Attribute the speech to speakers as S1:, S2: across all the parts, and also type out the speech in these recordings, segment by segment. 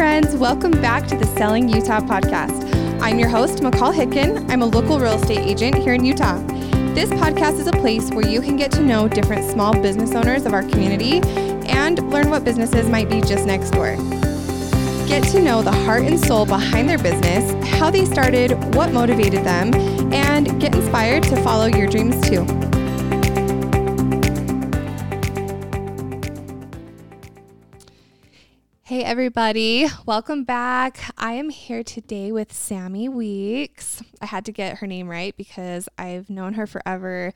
S1: friends. Welcome back to the Selling Utah podcast. I'm your host, McCall Hitkin. I'm a local real estate agent here in Utah. This podcast is a place where you can get to know different small business owners of our community and learn what businesses might be just next door. Get to know the heart and soul behind their business, how they started, what motivated them, and get inspired to follow your dreams too. Hey, everybody, welcome back. I am here today with Sami Weeks. I had to get her name right because I've known her forever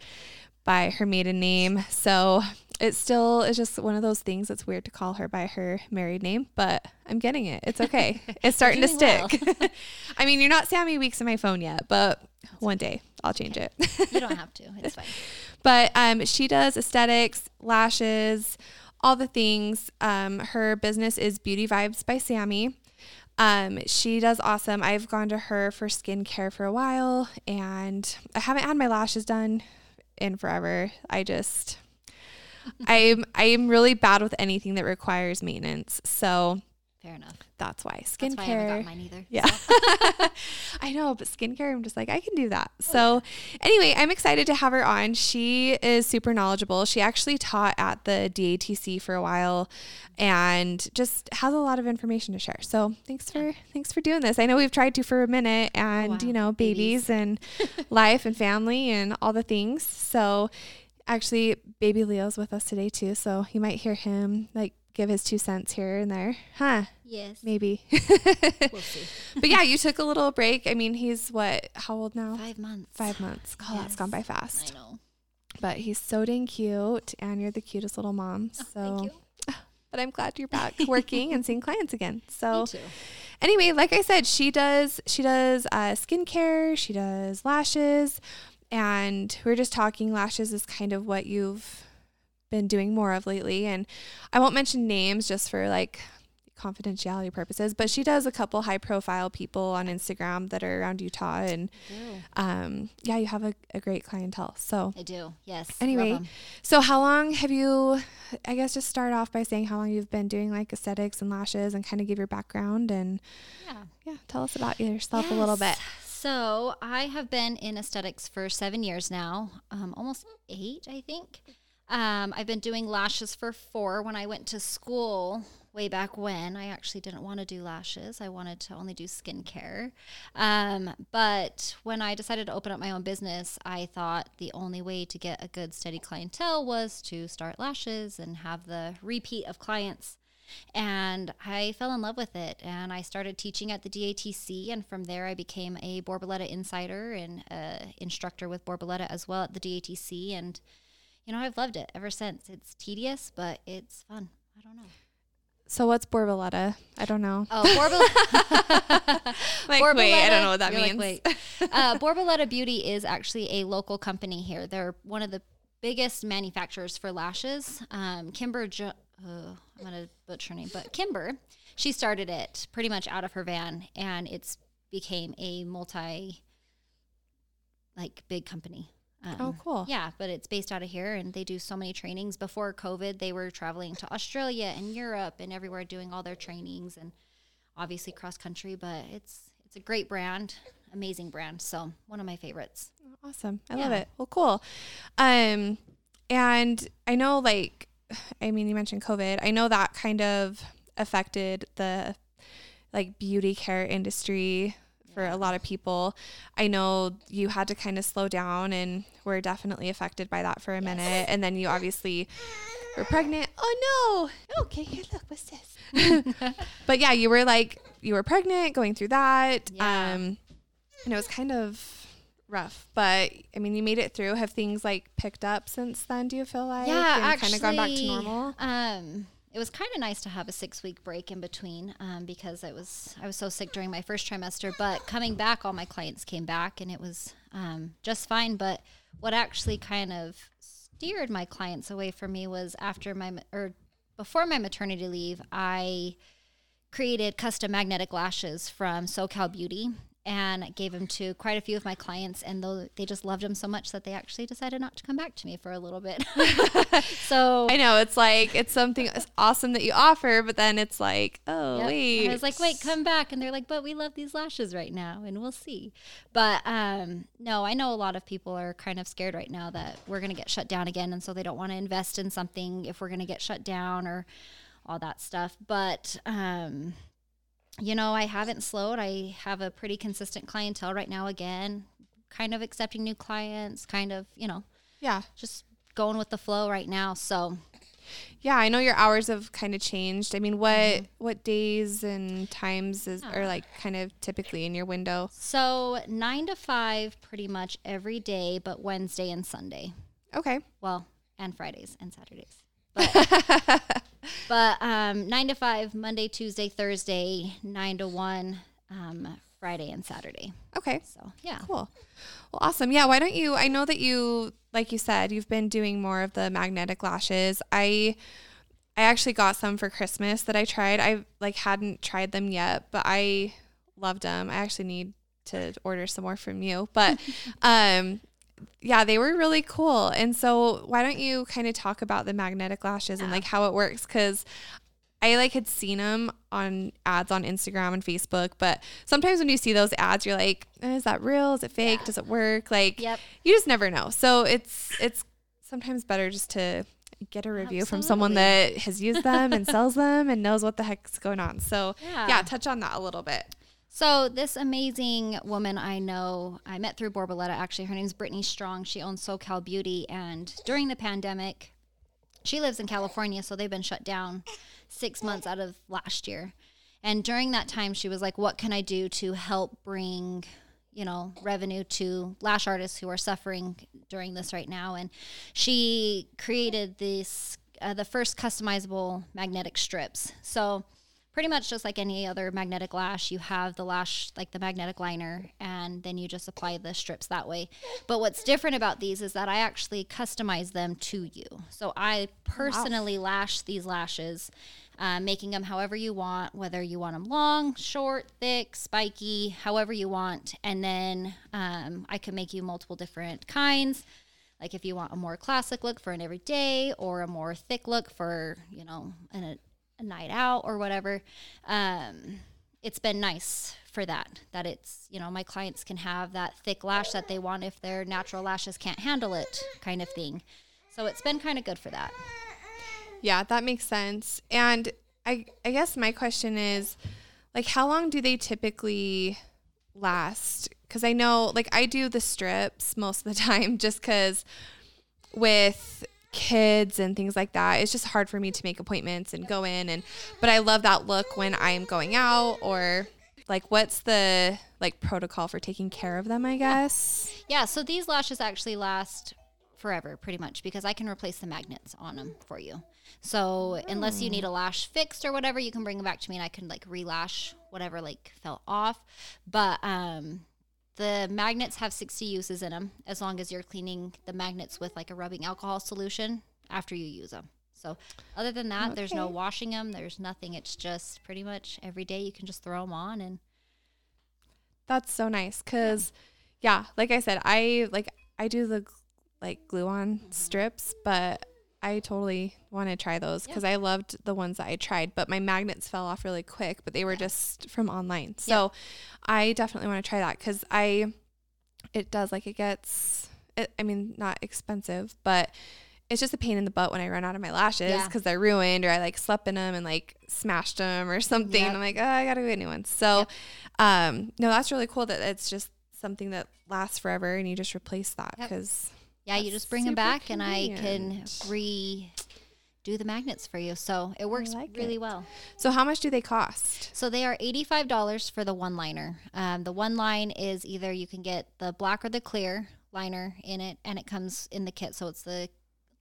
S1: by her maiden name. So it still is just one of those things that's weird to call her by her married name, but I'm getting it. It's okay. It's starting to stick. Well. I mean, you're not Sami Weeks in my phone yet, but one day I'll change
S2: okay. it. you don't have to. It's fine.
S1: But um, she does aesthetics, lashes, all the things. Um, her business is Beauty Vibes by Sami. Um, she does awesome. I've gone to her for skincare for a while and I haven't had my lashes done in forever. I just I'm I'm really bad with anything that requires maintenance. So
S2: Fair enough.
S1: That's why skincare.
S2: That's why I haven't got mine either.
S1: Yeah, so. I know, but skincare, I'm just like I can do that. Oh, so, anyway, I'm excited to have her on. She is super knowledgeable. She actually taught at the DATC for a while, and just has a lot of information to share. So, thanks for thanks for doing this. I know we've tried to for a minute, and oh, wow. you know, babies, babies. and life and family and all the things. So, actually, baby Leo's with us today too. So you might hear him like give his two cents here and there. Huh?
S2: Yes.
S1: Maybe. we'll see. but yeah, you took a little break. I mean, he's what, how old now?
S2: Five months.
S1: Five months. God, yes. that's gone by fast.
S2: I know.
S1: But he's so dang cute, and you're the cutest little mom.
S2: So, oh, thank you.
S1: But I'm glad you're back working and seeing clients again. So, anyway, like I said, she does she does uh, skincare, she does lashes, and we we're just talking. Lashes is kind of what you've been doing more of lately. And I won't mention names just for like confidentiality purposes, but she does a couple high profile people on Instagram that are around Utah. And um, yeah, you have a, a, great clientele. So
S2: I do. Yes.
S1: Anyway, so how long have you, I guess just start off by saying how long you've been doing like aesthetics and lashes and kind of give your background and yeah, yeah tell us about yourself yes. a little bit.
S2: So I have been in aesthetics for seven years now, um, almost eight, I think. Um, I've been doing lashes for four. When I went to school way back when, I actually didn't want to do lashes. I wanted to only do skincare. Um, but when I decided to open up my own business, I thought the only way to get a good, steady clientele was to start lashes and have the repeat of clients. And I fell in love with it. And I started teaching at the DATC. And from there, I became a Borboleta insider and uh, instructor with Borboleta as well at the DATC. And you know, I've loved it ever since. It's tedious, but it's fun. I don't know.
S1: So what's Borboleta? I don't know.
S2: Oh, Borboleta.
S1: like, Borboleta, wait, I don't know what that means.
S2: Like, wait. Uh, Borboleta Beauty is actually a local company here. They're one of the biggest manufacturers for lashes. Um, Kimber, jo- uh, I'm gonna butcher her name, but Kimber, she started it pretty much out of her van, and it's became a multi, like big company.
S1: Um, oh, cool.
S2: Yeah, but it's based out of here, and they do so many trainings. Before COVID, they were traveling to Australia and Europe and everywhere doing all their trainings, and obviously cross country. But it's it's a great brand, amazing brand. So one of my favorites.
S1: Awesome, I yeah. love it. Well, cool. Um, and I know, like, I mean, you mentioned COVID. I know that kind of affected the like beauty care industry for a lot of people. I know you had to kind of slow down and were definitely affected by that for a yes. minute. And then you obviously were pregnant. Oh no. Okay, here, look, what's this? but yeah, you were like, you were pregnant, going through that. Yeah. Um, and it was kind of rough, but I mean, you made it through. Have things like picked up since then? Do you feel like?
S2: Yeah, actually,
S1: kind of gone back to normal.
S2: Um, it was kind of nice to have a six week break in between um, because it was I was so sick during my first trimester. But coming back, all my clients came back and it was um, just fine. But what actually kind of steered my clients away from me was after my or before my maternity leave, I created custom magnetic lashes from SoCal Beauty. And gave them to quite a few of my clients and though they just loved them so much that they actually decided not to come back to me for a little bit so
S1: I know it's like it's something awesome that you offer, but then it's like, oh
S2: Yep.
S1: wait.
S2: And I was like, wait, come back. And they're like, but we love these lashes right now and we'll see. But um, no, I know a lot of people are kind of scared right now that we're going to get shut down again. And so they don't want to invest in something if we're going to get shut down or all that stuff. But, um, you know, I haven't slowed. I have a pretty consistent clientele right now again, kind of accepting new clients, kind of, you know,
S1: Yeah.
S2: just going with the flow right now. So,
S1: Yeah, I know your hours have kind of changed. I mean, what
S2: Mm-hmm.
S1: what days and times is
S2: Yeah.
S1: are like kind of typically in your window?
S2: so nine to five pretty much every day, but Wednesday and Sunday.
S1: Okay.
S2: Well, and Fridays and Saturdays. But, but um, nine to five, Monday, Tuesday, Thursday, nine to one, um, Friday and Saturday.
S1: Okay.
S2: So yeah.
S1: Cool. Well, awesome. Yeah. Why don't you? I know that you, like you said, you've been doing more of the magnetic lashes. I, I actually got some for Christmas that I tried. I like hadn't tried them yet, but I loved them. I actually need to order some more from you. But, um, yeah, they were really cool. And so, why don't you kind of talk about the magnetic lashes and like how it works? Because I like had seen them on ads on Instagram and Facebook, but sometimes when you see those ads, you're like, "Eh, is that real? Is it fake? Does it work? Like,
S2: Yep.
S1: you just never know. So it's it's sometimes better just to get a review from someone that has used them and sells them and knows what the heck's going on. So
S2: Yeah.
S1: yeah, touch on that a little bit.
S2: So this amazing woman I know, I met through Borboleta. Actually, her name's Brittany Strong. She owns SoCal Beauty, and during the pandemic, she lives in California, so they've been shut down six months out of last year. And during that time, she was like, "What can I do to help bring, you know, revenue to lash artists who are suffering during this right now?" And she created this uh, the first customizable magnetic strips. So pretty much just like any other magnetic lash you have the lash like the magnetic liner and then you just apply the strips that way. But what's different about these is that i actually customize them to you. So i personally lash these lashes uh, making them however you want whether you want them long short thick spiky however you want. And then um, i can make you multiple different kinds. Like if you want a more classic look for an everyday or a more thick look for you know an, a night out or whatever um, it's been nice for that that it's you know my clients can have that thick lash that they want if their natural lashes can't handle it kind of thing so it's been kind of good for that
S1: Yeah, that makes sense. And I I guess my question is like how long do they typically last? Cuz I know like I do the strips most of the time just cuz with kids and things like that, it's just hard for me to make appointments and go in and but I love that look when I'm going out or like what's the like protocol for taking care of them, I guess.
S2: yeah so these lashes actually last forever pretty much because i can replace the magnets on them for you. So unless you need a lash fixed or whatever you can bring them back to me and i can like relash whatever like fell off. But um the magnets have 60 uses in them as long as you're cleaning the magnets with like a rubbing alcohol solution after you use them so other than that there's no washing them there's nothing. It's just pretty much every day you can just throw them on and
S1: That's so nice cuz yeah, like I said, I like I do the like glue on strips, but I totally want to try those cuz I loved the ones that I tried, but my magnets fell off really quick, but they were just from online. So I definitely want to try that cuz I it does like it gets it, I mean, not expensive, but it's just a pain in the butt when I run out of my lashes because they're ruined or I like slept in them and like smashed them or something.
S2: Yep.
S1: I'm like, oh, I gotta get new ones. So, um, no, that's really cool that it's just something that lasts forever and you just replace that because
S2: Yeah, you just bring them back, and I can
S1: re
S2: do the magnets for you. So it works
S1: like
S2: really
S1: it.
S2: well.
S1: So, how much do they cost?
S2: So they are eighty-five dollars for the one liner. Um, the one line is either you can get the black or the clear liner in it, and it comes in the kit. So it's the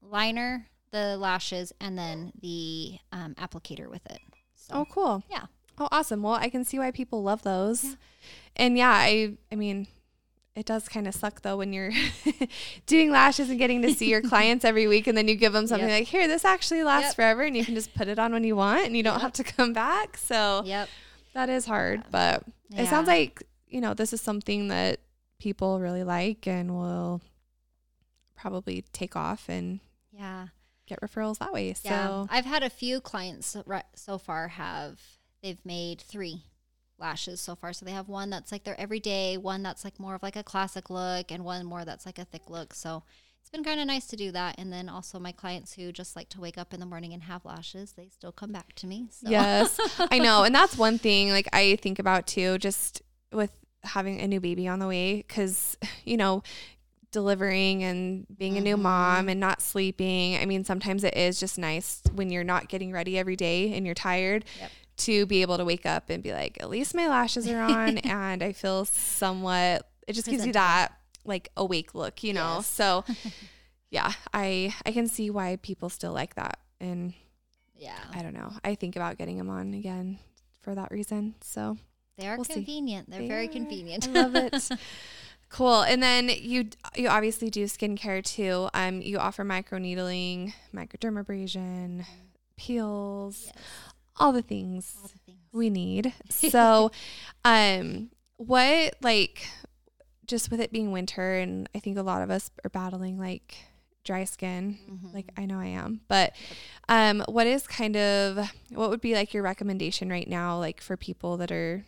S2: liner, the lashes, and then the um, applicator with it. So
S1: Oh, cool.
S2: yeah,
S1: Oh, awesome. Well, I can see why people love those.
S2: Yeah.
S1: And yeah, I I mean, it does kind of suck though when you're doing lashes and getting to see your clients every week and then you give them something
S2: Yep.
S1: like, "Here, this actually lasts
S2: Yep.
S1: forever and you can just put it on when you want and you don't
S2: Yep.
S1: have to come back." So,
S2: yep.
S1: that is hard, but it sounds like you know, this is something that people really like and will probably take off and
S2: Yeah.
S1: get referrals that way.
S2: Yeah.
S1: So
S2: I've had a few clients so far have they've made three lashes so far. So they have one that's like their everyday, one that's like more of like a classic look, and one more that's like a thick look. So it's been kind of nice to do that. And then also my clients who just like to wake up in the morning and have lashes, they still come back to me. So
S1: Yes, I know. And that's one thing like I think about too, just with having a new baby on the way, because, you know, delivering and being a new
S2: Mhm.
S1: mom and not sleeping. I mean, sometimes it is just nice when you're not getting ready every day and you're tired
S2: Yep.
S1: To be able to wake up and be like, at least my lashes are on and I feel somewhat, it just gives you that like awake look, you know?
S2: Yes.
S1: So, yeah, I, I can see why people still like that. And
S2: yeah,
S1: I don't know. I think about getting them on again for that reason. So
S2: they are
S1: we'll see.
S2: convenient. They're
S1: They
S2: very
S1: are.
S2: convenient.
S1: I love it. cool. And then you you obviously do skincare too. Um, you offer microneedling, microdermabrasion, peels,
S2: Yes,
S1: all the things
S2: all the things.
S1: we need. So, um, what like just with it being winter, and I think a lot of us are battling like dry skin.
S2: Mhm.
S1: Like I know I am, but um, what is kind of what would be like your recommendation right now, like for people that are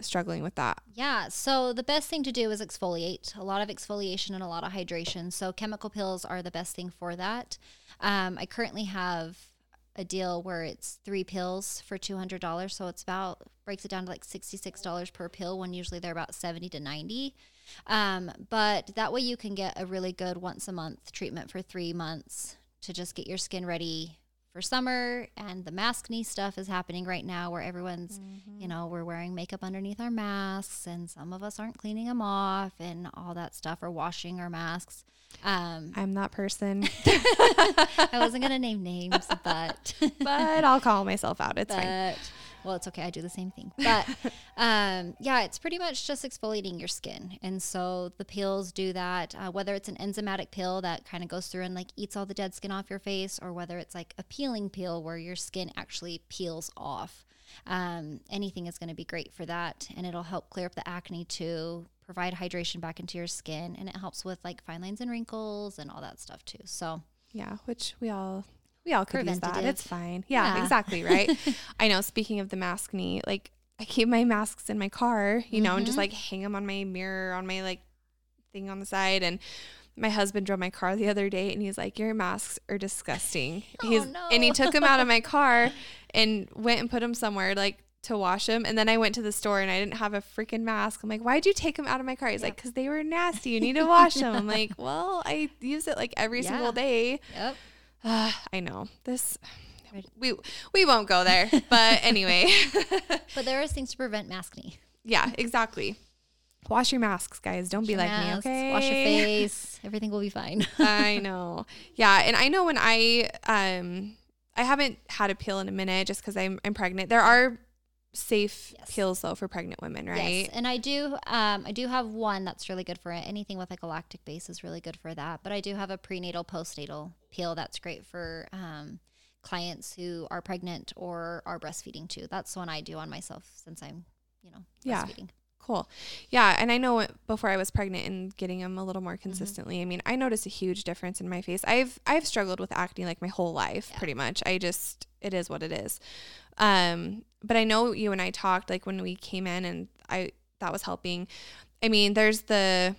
S1: struggling with that?
S2: Yeah, so the best thing to do is exfoliate. A lot of exfoliation and a lot of hydration. So chemical peels are the best thing for that. Um, I currently have a deal where it's three peels for two hundred dollars. So it's about breaks it down to like sixty six dollars per peel. When usually they're about seventy to ninety. Um, but that way you can get a really good once a month treatment for three months to just get your skin ready for summer. And the maskne stuff is happening right now where everyone's you know, we're wearing makeup underneath our masks, and some of us aren't cleaning them off and all that stuff, or washing our masks. Um,
S1: I'm that person,
S2: I wasn't gonna name names, but
S1: but I'll call myself out. It's fine.
S2: well, it's okay. I do the same thing, but um, yeah, it's pretty much just exfoliating your skin, and so the peels do that. Uh, whether it's an enzymatic peel that kind of goes through and like eats all the dead skin off your face, or whether it's like a peeling peel where your skin actually peels off. Um, anything is going to be great for that, and it'll help clear up the acne too, provide hydration back into your skin, and it helps with like fine lines and wrinkles and all that stuff too. So
S1: Yeah, which we all we all could use that. It's fine. Yeah,
S2: Yeah.
S1: exactly, right? I know speaking of the maskne, like I keep my masks in my car, you know, and just
S2: Mhm.
S1: like hang them on my mirror on my like thing on the side and my husband drove my car the other day and he's like, Your masks are disgusting.
S2: Oh,
S1: he's
S2: no.
S1: and he took them out of my car and went and put them somewhere like to wash them. And then I went to the store and I didn't have a freaking mask. I'm like, why'd you take them out of my car? He's like, because they were nasty. You need to wash them. I'm like, well, I use it like every
S2: Yeah.
S1: single day.
S2: yep.
S1: Uh, I know this. We we won't go there, but anyway,
S2: But there is things to prevent maskne.
S1: yeah, exactly. Wash your masks, guys. Don't be like
S2: masks,
S1: me, okay?
S2: Wash your face. Everything will be fine.
S1: I know. Yeah, and I know when I um I haven't had a peel in a minute just because I'm I'm pregnant. There are safe
S2: Yes.
S1: peels though for pregnant women, right?
S2: Yes, and I do. Um, I do have one that's really good for it. Anything with like a lactic base is really good for that. But I do have a prenatal, postnatal peel that's great for um, clients who are pregnant or are breastfeeding too. That's one I do on myself since I'm, you know,
S1: Yeah. Cool. Yeah, and I know before I was pregnant and getting them a little more consistently. I mean, I noticed a huge difference in my face. I've I've struggled with acne like my whole life,
S2: Yeah.
S1: pretty much. I just it is what it is. Um, but I know you and I talked like when we came in and I that was helping. I mean, there's the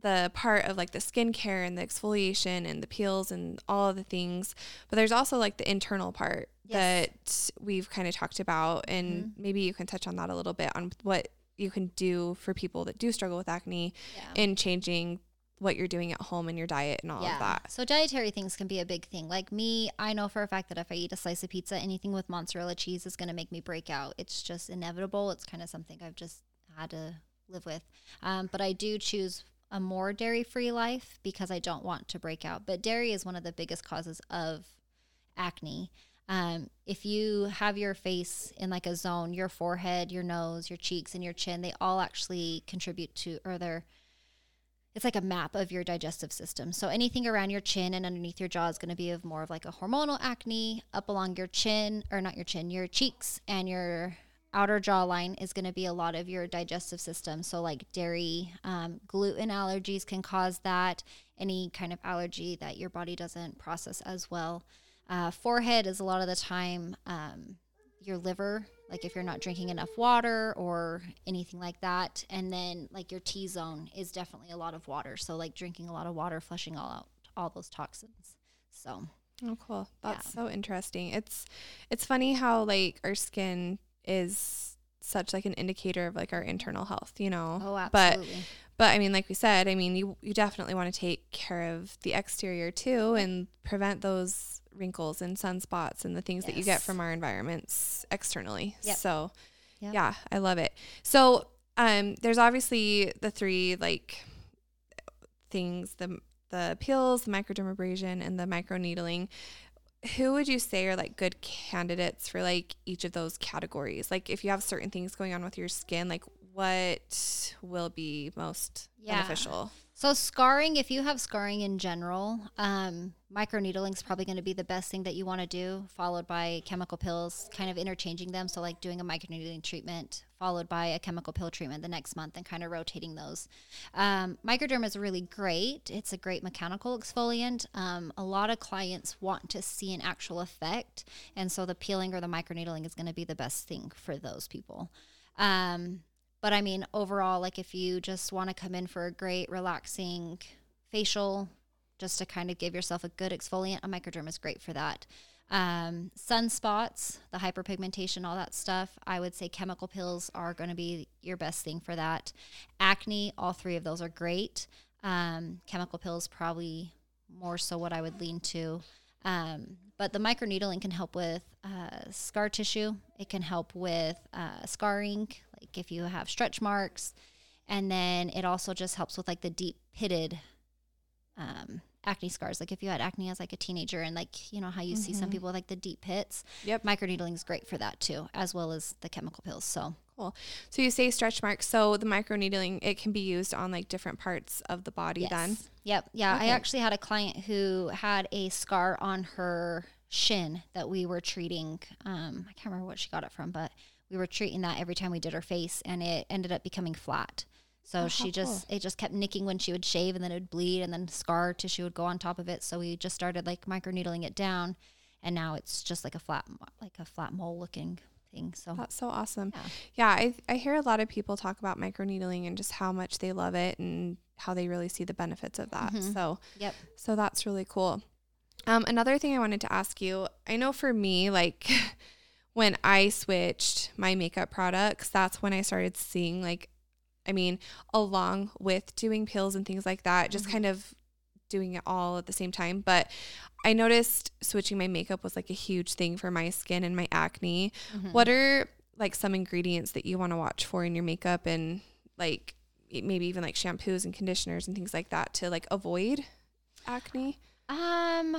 S1: the part of like the skincare and the exfoliation and the peels and all of the things, but there's also like the internal part
S2: Yes.
S1: that we've kind of talked about, and mm-hmm. maybe you can touch on that a little bit on what you can do for people that do struggle with acne
S2: Yeah.
S1: in changing what you're doing at home and your diet and all of that.
S2: So dietary things can be a big thing. Like me, I know for a fact that if I eat a slice of pizza, anything with mozzarella cheese is going to make me break out. It's just inevitable. It's kind of something I've just had to live with. Um, but I do choose a more dairy-free life because I don't want to break out. But dairy is one of the biggest causes of acne. Um, if you have your face in like a zone, your forehead, your nose, your cheeks, and your chin, they all actually contribute to, or they're it's like a map of your digestive system. So anything around your chin and underneath your jaw is going to be of more of like a hormonal acne. Up along your chin, or not your chin, your cheeks and your outer jawline is going to be a lot of your digestive system. So, like dairy, um, gluten allergies can cause that, any kind of allergy that your body doesn't process as well. Uh, forehead is a lot of the time um, your liver, like if you're not drinking enough water or anything like that. And then, like your T zone is definitely a lot of water. So, like drinking a lot of water, flushing all out all those toxins. So,
S1: Oh, cool. That's so interesting. It's it's funny how like our skin is such like an indicator of like our internal health, you know.
S2: oh, absolutely.
S1: But but I mean, like we said, I mean, you you definitely want to take care of the exterior too and prevent those wrinkles and sunspots and the things that you get from our environments externally.
S2: Yep.
S1: So
S2: Yep.
S1: yeah, I love it. So um there's obviously the three like things the the peels, the microdermabrasion, and the microneedling. Who would you say are like good candidates for like each of those categories? Like if you have certain things going on with your skin, like what will be most
S2: Yeah.
S1: beneficial?
S2: So scarring, if you have scarring in general, um, microneedling is probably going to be the best thing that you want to do, followed by chemical peels, kind of interchanging them. So like doing a microneedling treatment, followed by a chemical peel treatment the next month, and kind of rotating those. Um, microderm is really great. It's a great mechanical exfoliant. Um, a lot of clients want to see an actual effect, and so the peeling or the microneedling is going to be the best thing for those people. Um, but I mean, overall, like if you just want to come in for a great, relaxing facial, just to kind of give yourself a good exfoliant, a microderm is great for that. Um, sunspots, the hyperpigmentation, all that stuff, I would say chemical peels are going to be your best thing for that. Acne, all three of those are great. Um, chemical peels, probably more so what I would lean to. Um, but the microneedling can help with uh, scar tissue. It can help with uh, scarring, like if you have stretch marks. And then it also just helps with like the deep pitted um, acne scars. Like if you had acne as like a teenager and like, you know, how you see some people with like the deep pits.
S1: Yep.
S2: Microneedling is great for that too, as well as the chemical peels. So
S1: Cool. So you say stretch marks. So the microneedling, it can be used on like different parts of the body then.
S2: Yep. Yeah.
S1: Okay.
S2: I actually had a client who had a scar on her shin that we were treating. Um, I can't remember what she got it from, but we were treating that every time we did her face, and it ended up becoming flat. So
S1: Oh,
S2: she just it just kept nicking when she would shave, and then it would bleed, and then scar tissue would go on top of it. So we just started like microneedling it down, and now it's just like a flat like a flat mole looking thing. So
S1: That's so awesome.
S2: Yeah.
S1: Yeah, I I hear a lot of people talk about microneedling and just how much they love it and how they really see the benefits of that.
S2: Mhm.
S1: So
S2: yep.
S1: so that's really cool. Um, another thing I wanted to ask you, I know for me, like when I switched my makeup products, that's when I started seeing like, I mean, along with doing peels and things like that, just
S2: Mhm.
S1: kind of doing it all at the same time. But I noticed switching my makeup was like a huge thing for my skin and my acne.
S2: Mhm.
S1: What are like some ingredients that you want to watch for in your makeup and like maybe even like shampoos and conditioners and things like that to like avoid acne?
S2: Um,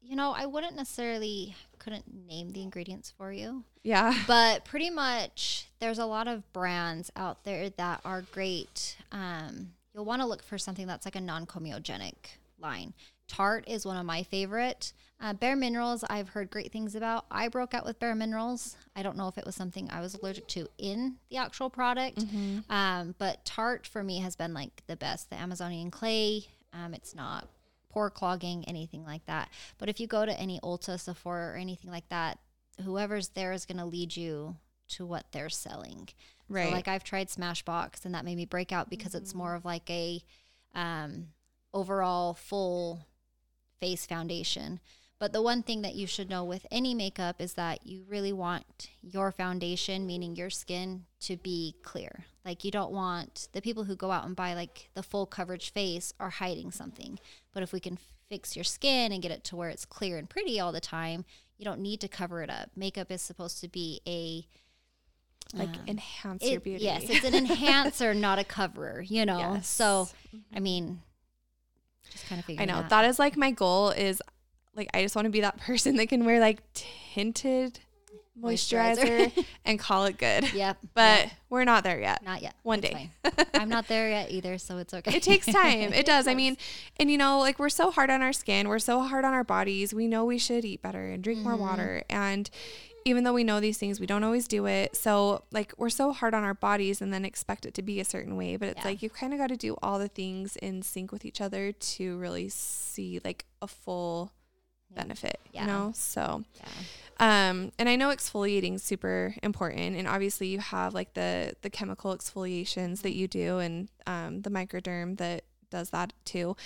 S2: you know, I wouldn't necessarily couldn't name the ingredients for you,
S1: Yeah.
S2: but pretty much there's a lot of brands out there that are great. Um, you'll want to look for something that's like a non-comedogenic line. Tarte is one of my favorite. Uh, Bare Minerals, I've heard great things about. I broke out with Bare Minerals. I don't know if it was something I was allergic to in the actual product, um, but Tarte for me has been like the best. The Amazonian clay, um, it's not pore clogging, anything like that. But if you go to any Ulta, Sephora, or anything like that, whoever's there is going to lead you to what they're selling.
S1: Right.
S2: So like I've tried Smashbox, and that made me break out because it's more of like a um, overall full face foundation. But the one thing that you should know with any makeup is that you really want your foundation, meaning your skin, to be clear. Like you don't want the people who go out and buy like the full coverage face are hiding something. But if we can fix your skin and get it to where it's clear and pretty all the time, you don't need to cover it up. Makeup is supposed to be a
S1: like
S2: um,
S1: enhance
S2: it-
S1: your beauty.
S2: Yes, it's an enhancer, not a coverer, you know.
S1: Yes.
S2: So, I mean, just kind of figuring I
S1: know
S2: that.
S1: that is like my goal is like I just want to be that person that can wear like tinted moisturizer,
S2: Moisturizer.
S1: and call it good.
S2: Yep.
S1: But
S2: yep,
S1: we're not there yet.
S2: not yet.
S1: one
S2: It's
S1: day.
S2: I'm not there yet either, so it's okay.
S1: It takes time. It does. I mean, and you know, like we're so hard on our skin, we're so hard on our bodies. We know we should eat better and drink more
S2: Mhm.
S1: water and even though we know these things, we don't always do it. So, like, we're so hard on our bodies and then expect it to be a certain way. But it's
S2: Yeah.
S1: like you kind of got to do all the things in sync with each other to really see like a full. Benefit,
S2: Yeah.
S1: you know? So,
S2: Yeah.
S1: um, and I know exfoliating is super important, and obviously you have like the the chemical exfoliations that you do, and um, the microderm that does that too.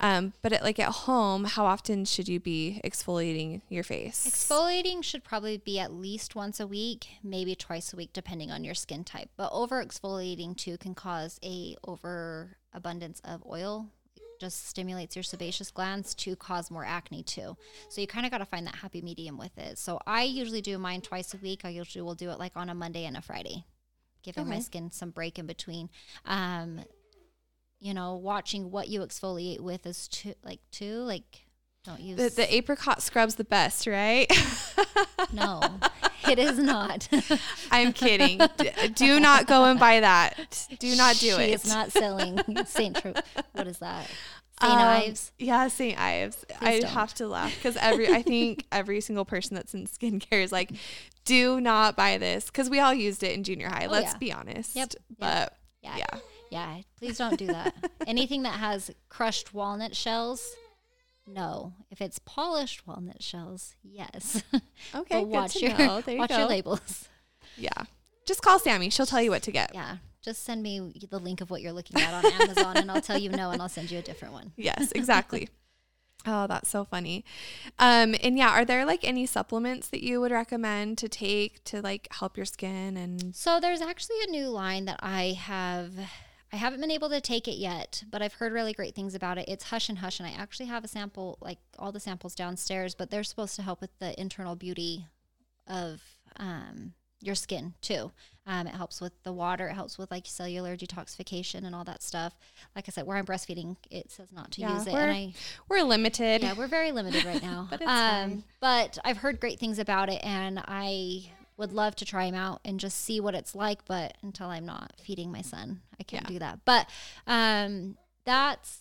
S1: Um, but at, like at home, how often should you be exfoliating your face?
S2: Exfoliating should probably be at least once a week, maybe twice a week, depending on your skin type. But over exfoliating too can cause a overabundance of oil. Just stimulates your sebaceous glands to cause more acne too. So you kind of got to find that happy medium with it. So I usually do mine twice a week. I usually will do it like on a Monday and a Friday, giving my skin some break in between. Um, you know, watching what you exfoliate with is too like too like don't use
S1: the, the apricot scrub's the best, right?
S2: no, it is not.
S1: I'm kidding. D- do not go and buy that. Do not do
S2: she
S1: it.
S2: is not selling Saint Tro- What is that? Saint
S1: Um,
S2: Ives.
S1: Yeah, St. Ives. I
S2: don't.
S1: have to laugh because every I think every single person that's in skincare is like, do not buy this because we all used it in junior high.
S2: Oh,
S1: Let's
S2: yeah.
S1: be honest.
S2: Yep,
S1: But
S2: Yeah,
S1: yeah.
S2: yeah. Please don't do that. Anything that has crushed walnut shells, no. If it's polished walnut shells, yes.
S1: Okay. good
S2: watch
S1: to
S2: your
S1: know. There you
S2: watch
S1: go.
S2: your labels.
S1: Yeah. Just call Sami. She'll tell you what to get.
S2: Yeah. Just send me the link of what you're looking at on Amazon, and I'll tell you no, and I'll send you a different one.
S1: Yes, exactly. oh, that's so funny. Um, and yeah, are there like any supplements that you would recommend to take to like help your skin and
S2: So there's actually a new line that I have. I haven't been able to take it yet, but I've heard really great things about it. It's Hush and Hush, and I actually have a sample, like all the samples downstairs, but they're supposed to help with the internal beauty of um, your skin too. Um, it helps with the water. It helps with like cellular detoxification and all that stuff. Like I said, where I'm breastfeeding, it says not to
S1: Yeah,
S2: use it,
S1: we're-
S2: and I
S1: we're limited?
S2: yeah, we're very limited right now.
S1: But it's
S2: um,
S1: fine.
S2: But I've heard great things about it, and I would love to try him out and just see what it's like. But until I'm not feeding my son, I can't
S1: Yeah.
S2: do that. But um, that's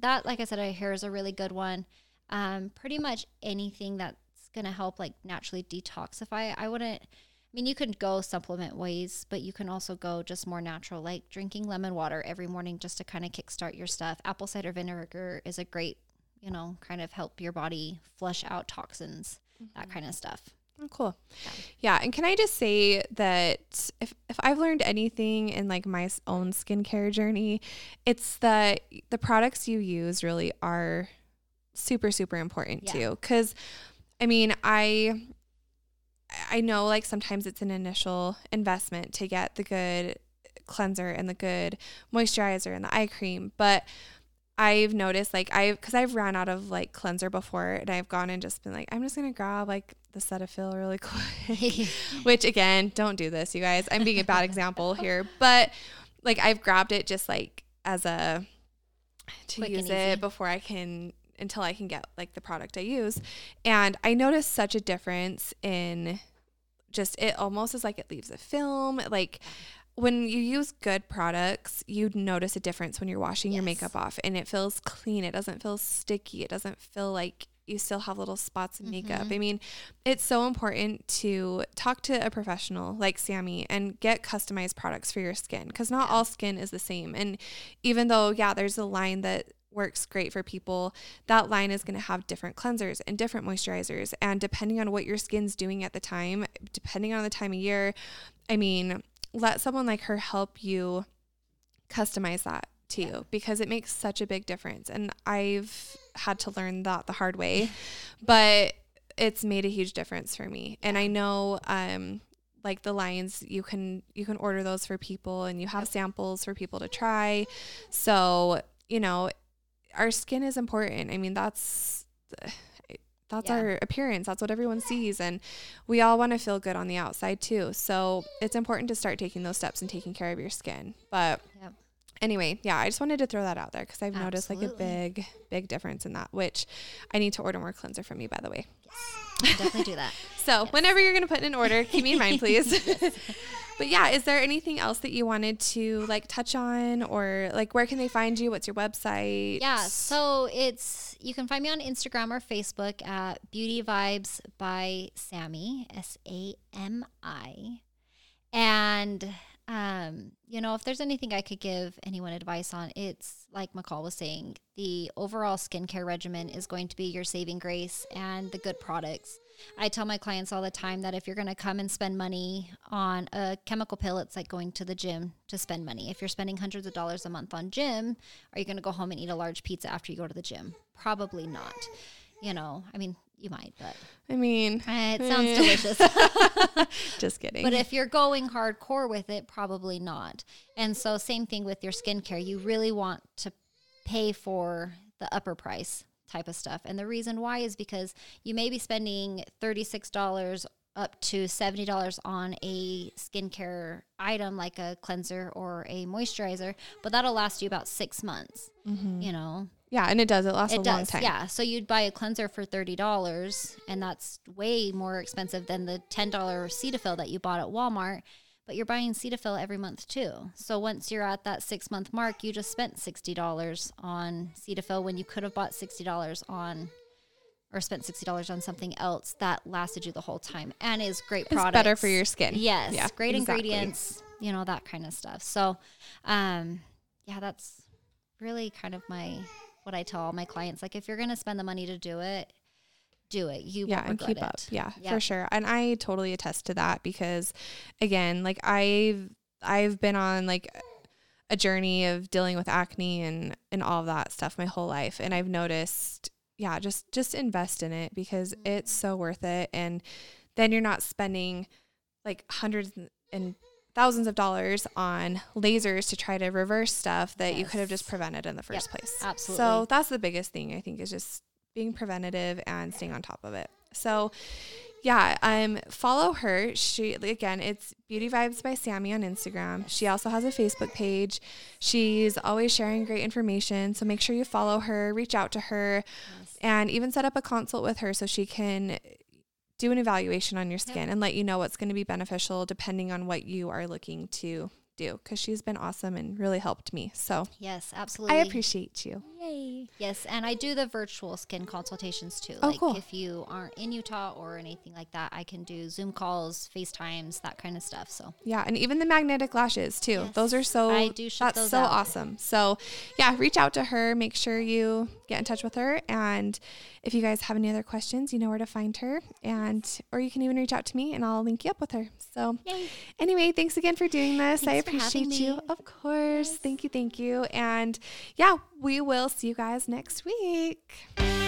S2: that. Like I said, I hear is a really good one. Um, pretty much anything that's gonna help like naturally detoxify. I wouldn't. I mean, you can go supplement ways, but you can also go just more natural, like drinking lemon water every morning just to kind of kickstart your stuff. Apple cider vinegar is a great, you know, kind of help your body flush out toxins, that kind of stuff.
S1: Oh, cool. Yeah. And can I just say that if, if I've learned anything in like my own skincare journey, it's that the products you use really are super, super important
S2: Yeah.
S1: too. Cause I mean, I, I know like sometimes it's an initial investment to get the good cleanser and the good moisturizer and the eye cream, but I've noticed like I because I've ran out of like cleanser before and I've gone and just been like I'm just gonna grab like the Cetaphil really quick, which again don't do this you guys. I'm being a bad example here but like I've grabbed it just like as a to
S2: Quick
S1: use it before I can until I can get like the product I use. And I noticed such a difference in just it almost is like it leaves a film like when you use good products, you notice a difference when you're washing your makeup off and it feels clean. It doesn't feel sticky. It doesn't feel like you still have little spots of makeup.
S2: Mm-hmm.
S1: I mean, it's so important to talk to a professional like Sami and get customized products for your skin because not all skin is the same. And even though, yeah, there's a line that works great for people, that line is going to have different cleansers and different moisturizers. And depending on what your skin's doing at the time, depending on the time of year, I mean, let someone like her help you customize that to you because it makes such a big difference. And I've had to learn that the hard way, but it's made a huge difference for me. And I know, um, like the lines you can you can order those for people and you have samples for people to try. So you know our skin is important. I mean that's that's
S2: Yeah.
S1: our appearance that's what everyone sees and we all want to feel good on the outside too so it's important to start taking those steps and taking care of your skin but
S2: Yep.
S1: Anyway, yeah, I just wanted to throw that out there because I've noticed like a big, big difference in that, which I need to order more cleanser from you, by the way.
S2: Can definitely do that.
S1: So whenever you're going to put in an order, keep me in mind, please. but yeah, is there anything else that you wanted to like touch on or like where can they find you? What's your website?
S2: Yeah, so it's you can find me on Instagram or Facebook at Beauty Vibes by Sami S A M I, and um, you know if there's anything I could give anyone advice on, it's like McCall was saying, the overall skincare regimen is going to be your saving grace and the good products. I tell my clients all the time that if you're going to come and spend money on a chemical peel, it's like going to the gym to spend money. If you're spending hundreds of dollars a month on gym, are you going to go home and eat a large pizza after you go to the gym? Probably not. You know, I mean, you might, but
S1: I mean,
S2: uh, it sounds
S1: eh,
S2: delicious.
S1: just kidding.
S2: But if you're going hardcore with it, probably not. And so, same thing with your skincare. You really want to pay for the upper price type of stuff. And the reason why is because you may be spending $36 up to $70 on a skincare item like a cleanser or a moisturizer, but that'll last you about six months, you know?
S1: Yeah, and it does. It lasts
S2: It
S1: a
S2: does,
S1: long time.
S2: yeah. So you'd buy a cleanser for thirty dollars, and that's way more expensive than the ten dollar Cetaphil that you bought at Walmart. But you're buying Cetaphil every month too. So once you're at that six month mark, you just spent sixty dollars on Cetaphil when you could have bought sixty dollars on, or spent sixty dollars on something else that lasted you the whole time and is great product.
S1: It's
S2: product.
S1: better for your skin.
S2: Yes,
S1: Yeah,
S2: great
S1: exactly.
S2: ingredients, you know that kind of stuff. So, um, yeah, that's really kind of my what I tell all my clients. Like, if you're gonna spend the money to do it, do it. You
S1: yeah and keep up yeah,
S2: Yeah.
S1: for sure and i totally attest to that because again like i've i've been on like a journey of dealing with acne and and all of that stuff my whole life and i've noticed yeah just just invest in it because it's mm-hmm. so worth it and then you're not spending like hundreds and thousands of dollars on lasers to try to reverse stuff that you could have just prevented in the first place
S2: Absolutely.
S1: so that's the biggest thing I think is just being preventative and staying on top of it. So yeah, um follow her. She again, it's Beauty Vibes by Sami on Instagram. She also has a Facebook page. She's always sharing great information, so make sure you follow her, reach out to her,
S2: Yes.
S1: and even set up a consult with her so she can do an evaluation on your skin and let you know what's going to be beneficial depending on what you are looking to do cuz she's been awesome and really helped me. So,
S2: Yes, absolutely.
S1: I appreciate you.
S2: Yay. Yes, and I do the virtual skin consultations too.
S1: Oh,
S2: like
S1: cool.
S2: if you aren't in Utah or anything like that, I can do Zoom calls, FaceTimes, that kind of stuff. So
S1: Yeah, and even the magnetic lashes too.
S2: Yes,
S1: Those are so
S2: I do
S1: that's so
S2: out.
S1: awesome. So yeah, reach out to her. Make sure you get in touch with her. And if you guys have any other questions, you know where to find her. And or you can even reach out to me and I'll link you up with her. So
S2: Yay.
S1: anyway, thanks again for doing this. I
S2: Thanks having
S1: appreciate you. Of course. Thank you, thank you. And yeah, we will see you guys next week.